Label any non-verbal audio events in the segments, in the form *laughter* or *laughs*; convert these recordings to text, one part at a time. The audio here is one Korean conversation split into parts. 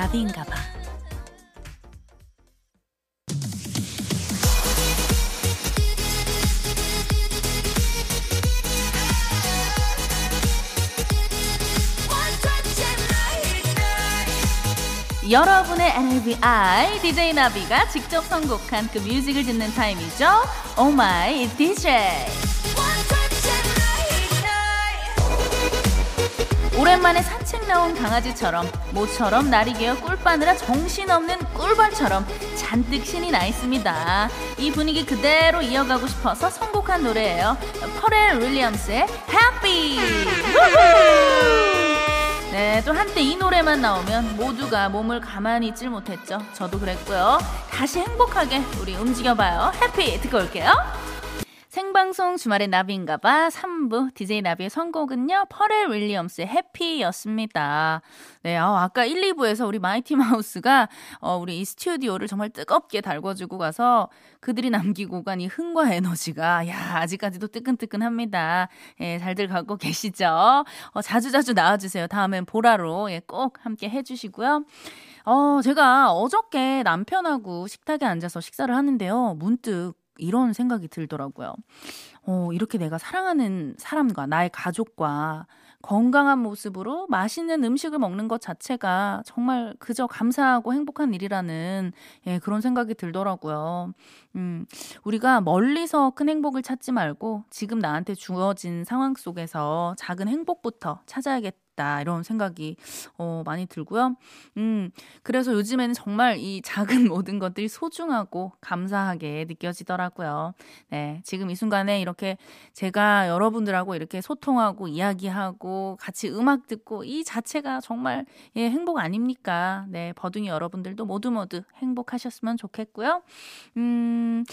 나비인가 봐. 여러분의 NLBI DJ 나비가 직접 선곡한 그 뮤직을 듣는 타임이죠. Oh my DJ. 오랜만에 산책 나온 강아지처럼 모처럼 날이 개어 꿀 빠느라 정신없는 꿀벌처럼 잔뜩 신이 나 있습니다. 이 분위기 그대로 이어가고 싶어서 선곡한 노래예요. 퍼렐 윌리엄스의 Happy. 네, 또 한때 이 노래만 나오면 모두가 몸을 가만히 있질 못했죠. 저도 그랬고요. 다시 행복하게 우리 움직여봐요. 해피 듣고 올게요. 생방송 주말의 나비인가봐 3부 DJ 나비의 선곡은요 퍼렐 윌리엄스의 해피였습니다. 네, 아, 아까 1, 2부에서 우리 마이티 마우스가 어, 우리 이 스튜디오를 정말 뜨겁게 달궈주고 가서 그들이 남기고 간 이 흥과 에너지가 야 아직까지도 뜨끈뜨끈합니다. 예, 잘들 갖고 계시죠? 어, 자주자주 나와주세요. 다음엔 보라로 예, 꼭 함께 해주시고요. 어, 제가 어저께 남편하고 식탁에 앉아서 식사를 하는데요. 문득 이런 생각이 들더라고요. 어, 이렇게 내가 사랑하는 사람과 나의 가족과 건강한 모습으로 맛있는 음식을 먹는 것 자체가 정말 그저 감사하고 행복한 일이라는 예, 그런 생각이 들더라고요. 음, 우리가 멀리서 큰 행복을 찾지 말고 지금 나한테 주어진 상황 속에서 작은 행복부터 찾아야겠다. 있다. 이런 생각이 어, 많이 들고요. 음, 그래서 요즘에는 정말 이 작은 *laughs* 모든 것들이 소중하고 감사하게 느껴지더라고요. 네. 지금 이 순간에 이렇게 제가 여러분들하고 이렇게 소통하고 이야기하고 같이 음악 듣고 이 자체가 정말 예, 행복 아닙니까? 네. 버둥이 여러분들도 모두 모두 행복하셨으면 좋겠고요. 음,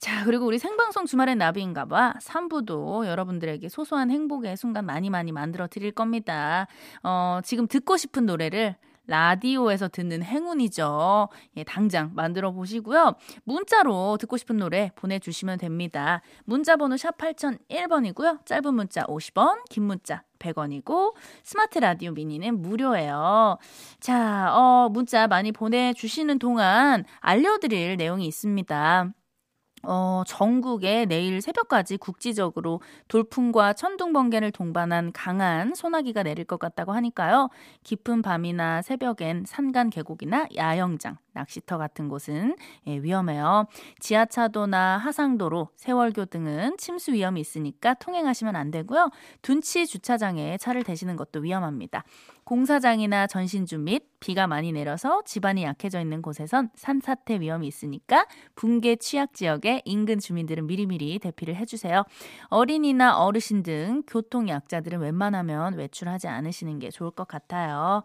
자, 그리고 우리 생방송 주말엔 나비인가 봐. 3부도 여러분들에게 소소한 행복의 순간 많이 많이 만들어 드릴 겁니다. 어, 지금 듣고 싶은 노래를 라디오에서 듣는 행운이죠. 예, 당장 만들어 보시고요. 문자로 듣고 싶은 노래 보내주시면 됩니다. 문자 번호 샵 8001번이고요. 짧은 문자 50원, 긴 문자 100원이고, 스마트 라디오 미니는 무료예요. 자, 어, 문자 많이 보내주시는 동안 알려드릴 내용이 있습니다. 어, 전국에 내일 새벽까지 국지적으로 돌풍과 천둥 번개를 동반한 강한 소나기가 내릴 것 같다고 하니까요. 깊은 밤이나 새벽엔 산간 계곡이나 야영장, 낚시터 같은 곳은 예, 위험해요. 지하차도나 하상도로, 세월교 등은 침수 위험이 있으니까 통행하시면 안 되고요. 둔치 주차장에 차를 대시는 것도 위험합니다. 공사장이나 전신주 및 비가 많이 내려서 집안이 약해져 있는 곳에선 산사태 위험이 있으니까 붕괴 취약 지역의 인근 주민들은 미리미리 대피를 해주세요. 어린이나 어르신 등 교통 약자들은 웬만하면 외출하지 않으시는 게 좋을 것 같아요.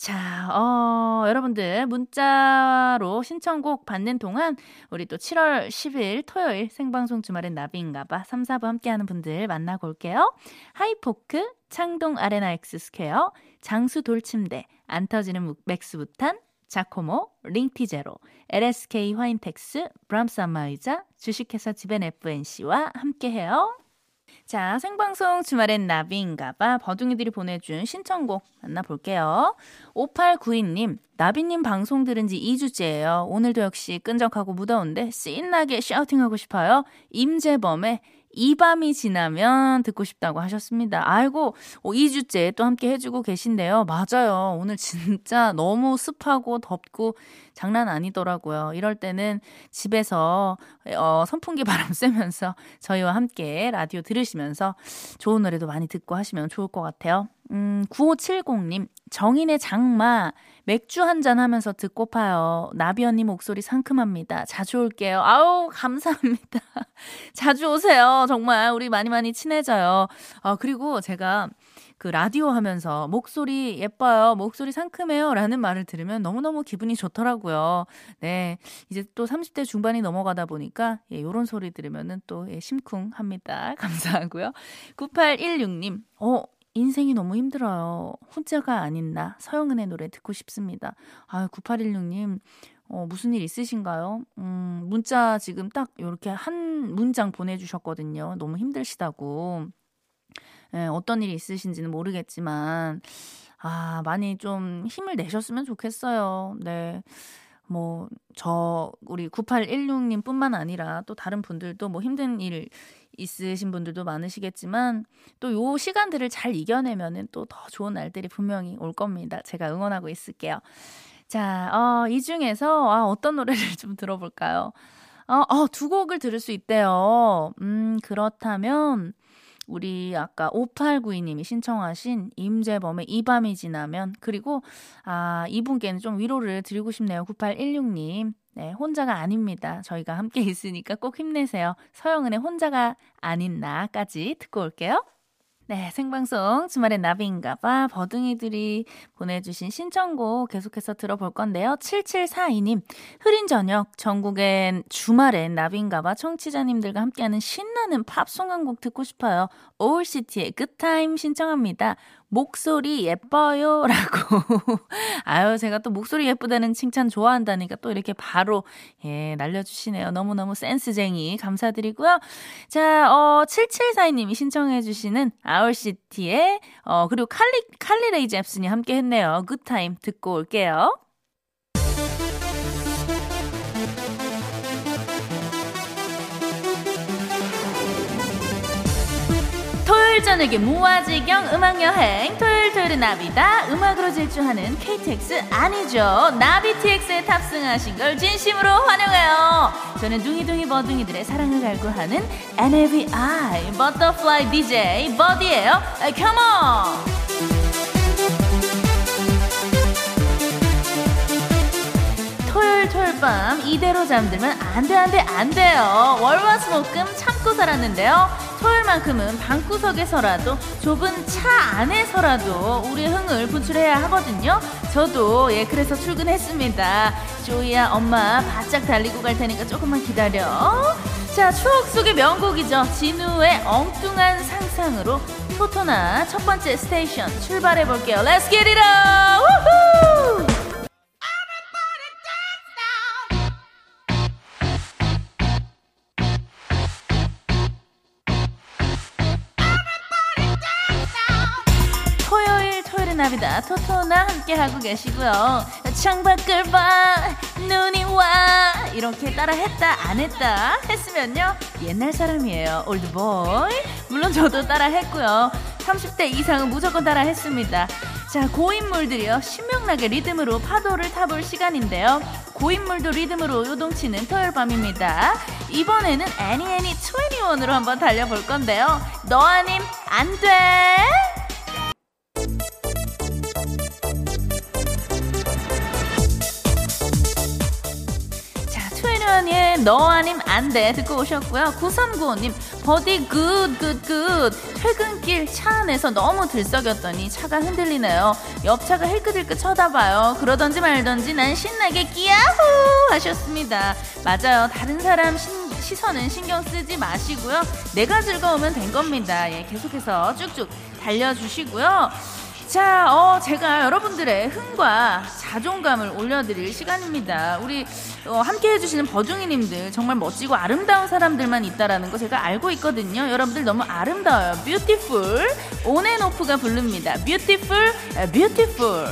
자, 어, 여러분들 문자로 신청곡 받는 동안 우리 또 7월 10일 토요일 생방송 주말엔 나비인가봐 3, 4부 함께하는 분들 만나고 올게요. 하이포크, 창동 아레나 엑스 스퀘어, 장수 돌침대, 안 터지는 맥스부탄, 자코모, 링티제로, LSK 화인텍스, 브람스 안마의자, 주식회사 지벤 FNC와 함께해요. 자, 생방송 주말엔 나비인가봐 버둥이들이 보내준 신청곡 만나볼게요. 5892님, 나비님 방송 들은 지 2주째예요. 오늘도 역시 끈적하고 무더운데 신나게 샤우팅하고 싶어요. 임재범의 이 밤이 지나면 듣고 싶다고 하셨습니다. 아이고, 2주째 또 함께 해주고 계신데요. 맞아요. 오늘 진짜 너무 습하고 덥고 장난 아니더라고요. 이럴 때는 집에서 어, 선풍기 바람 *laughs* 쐬면서 저희와 함께 라디오 들으시면서 좋은 노래도 많이 듣고 하시면 좋을 것 같아요. 음, 9570님, 정인의 장마, 맥주 한 잔 하면서 듣고파요. 나비 언니 목소리 상큼합니다. 자주 올게요. 아우, 감사합니다. *laughs* 자주 오세요. 정말, 우리 많이 많이 친해져요. 아, 그리고 제가 그 라디오 하면서 목소리 예뻐요, 목소리 상큼해요 라는 말을 들으면 너무너무 기분이 좋더라고요. 네. 이제 또 30대 중반이 넘어가다 보니까 예, 요런 소리 들으면은 또 예, 심쿵합니다. *laughs* 감사하고요. 9816님, 어, 인생이 너무 힘들어요. 혼자가 아닌 나. 서영은의 노래 듣고 싶습니다. 아, 9816님. 어, 무슨 일 있으신가요? 음, 문자 지금 딱 이렇게 한 문장 보내주셨거든요. 너무 힘들시다고. 예, 어떤 일이 있으신지는 모르겠지만, 아, 많이 좀 힘을 내셨으면 좋겠어요. 네. 뭐, 저, 우리 9816님 뿐만 아니라 또 다른 분들도 뭐 힘든 일 있으신 분들도 많으시겠지만 또 요 시간들을 잘 이겨내면은 또 더 좋은 날들이 분명히 올 겁니다. 제가 응원하고 있을게요. 자, 어, 이 중에서 아, 어떤 노래를 좀 들어볼까요? 어, 어, 두 곡을 들을 수 있대요. 음, 그렇다면 우리 아까 5892님이 신청하신 임재범의 이 밤이 지나면 그리고 아 이분께는 좀 위로를 드리고 싶네요. 9816님. 네, 혼자가 아닙니다. 저희가 함께 *laughs* 있으니까 꼭 힘내세요. 서영은의 혼자가 아닌 나까지 듣고 올게요. 네, 생방송 주말엔 나비인가봐 버둥이들이 보내주신 신청곡 계속해서 들어볼 건데요. 7742님, 흐린 저녁 전국엔 주말엔 나비인가봐 청취자님들과 함께하는 신나는 팝송 한 곡 듣고 싶어요. 올시티의 굿타임 신청합니다. 목소리 예뻐요. *laughs* 라고. 아유, 제가 또 목소리 예쁘다는 칭찬 좋아한다니까 또 이렇게 바로, 예, 날려주시네요. 너무너무 센스쟁이. 감사드리고요. 자, 어, 7742님이 신청해주시는 아울시티의, 어, 그리고 칼리, 칼리레이 잽슨이 함께 했네요. 굿타임 듣고 올게요. 토요일 저녁에 무아지경 음악여행 토요일 토요일은 나비다. 음악으로 질주하는 KTX 아니죠. 나비TX에 탑승하신 걸 진심으로 환영해요. 저는 둥이둥이 버둥이들의 사랑을 갈구하는 나비 butterfly DJ 버디예요. Come on 토요일 토요일 밤 이대로 잠들면 안 돼 안 돼 안 돼요. 월화수목금 참고 살았는데요 토요일만큼은 방구석에서라도 좁은 차 안에서라도 우리의 흥을 분출해야 하거든요. 저도 예 그래서 출근했습니다. 조이야 엄마 바짝 달리고 갈 테니까 조금만 기다려. 자 추억 속의 명곡이죠. 진우의 엉뚱한 상상으로 토토나 첫 번째 스테이션 출발해 볼게요. Let's get it on! 우후! 나비다. 토토나 함께 하고 계시고요. 창밖을 봐. 눈이 와. 이렇게 따라 했다 안 했다 했으면요. 옛날 사람이에요. 올드보이 물론 저도 따라 했고요. 30대 이상은 무조건 따라 했습니다. 자 고인물들이요. 신명나게 리듬으로 파도를 타볼 시간인데요. 고인물도 리듬으로 요동치는 토요일 밤입니다. 이번에는 애니애니 21으로 한번 달려볼 건데요. 너 아님 안 돼 투애니원의 너 아님 안 돼 듣고 오셨고요. 9395님, 버디 good, good, good. 퇴근길 차 안에서 너무 들썩였더니 차가 흔들리네요. 옆차가 힐끗힐끗 쳐다봐요. 그러던지 말던지 난 신나게 끼야후 하셨습니다. 맞아요. 다른 사람 신, 시선은 신경 쓰지 마시고요. 내가 즐거우면 된 겁니다. 예, 계속해서 쭉쭉 달려주시고요. 자, 어, 제가 여러분들의 흥과 자존감을 올려드릴 시간입니다. 우리 어, 함께 해주시는 버둥이님들 정말 멋지고 아름다운 사람들만 있다라는 거 제가 알고 있거든요. 여러분들 너무 아름다워요. Beautiful 온앤오프가 부릅니다. Beautiful, Beautiful.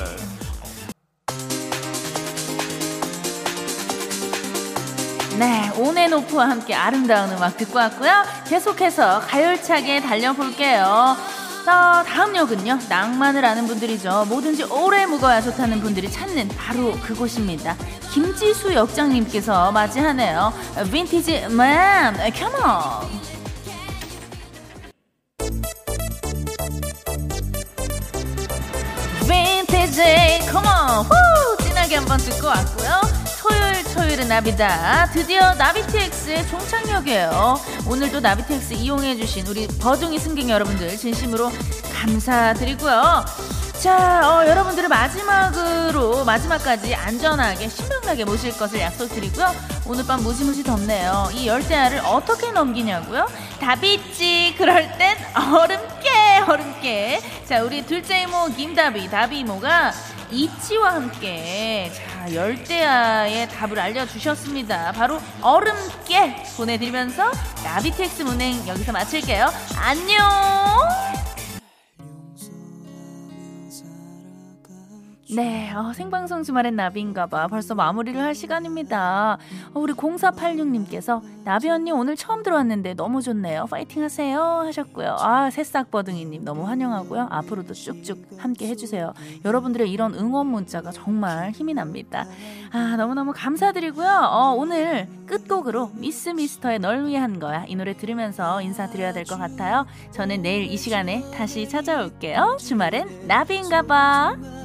네, 온앤오프와 함께 아름다운 음악 듣고 왔고요. 계속해서 가열차게 달려볼게요. 어, 다음 역은요, 낭만을 아는 분들이죠. 뭐든지 오래 묵어야 좋다는 분들이 찾는 바로 그곳입니다. 김지수 역장님께서 맞이하네요. 빈티지 맨, 컴온! 빈티지, 컴온! 후! 진하게 한번 듣고 왔고요. 토요일 토요일은 나비다. 드디어 나비TX의 종착역이에요. 오늘도 나비TX 이용해주신 우리 버둥이 승객 여러분들 진심으로 감사드리고요. 자, 어, 여러분들을 마지막으로, 마지막까지 안전하게, 신명나게 모실 것을 약속드리고요. 오늘 밤 무지무지 덥네요. 이 열대야를 어떻게 넘기냐고요? 답이 있지. 그럴 땐 얼음깨, 얼음깨. 자, 우리 둘째 이모 김다비, 다비 이모가 이치와 함께 자 열대야의 답을 알려주셨습니다. 바로 얼음깨 보내드리면서 나비텍스 운행 여기서 마칠게요. 안녕. 네, 어, 생방송 주말엔 나비인가봐. 벌써 마무리를 할 시간입니다. 어, 우리 0486님께서 나비 언니 오늘 처음 들어왔는데 너무 좋네요. 파이팅 하세요. 하셨고요. 아, 새싹버둥이님 너무 환영하고요. 앞으로도 쭉쭉 함께 해주세요. 여러분들의 이런 응원 문자가 정말 힘이 납니다. 아, 너무너무 감사드리고요. 어, 오늘 끝곡으로 미스 미스터의 널 위해 한 거야. 이 노래 들으면서 인사드려야 될 것 같아요. 저는 내일 이 시간에 다시 찾아올게요. 주말엔 나비인가봐.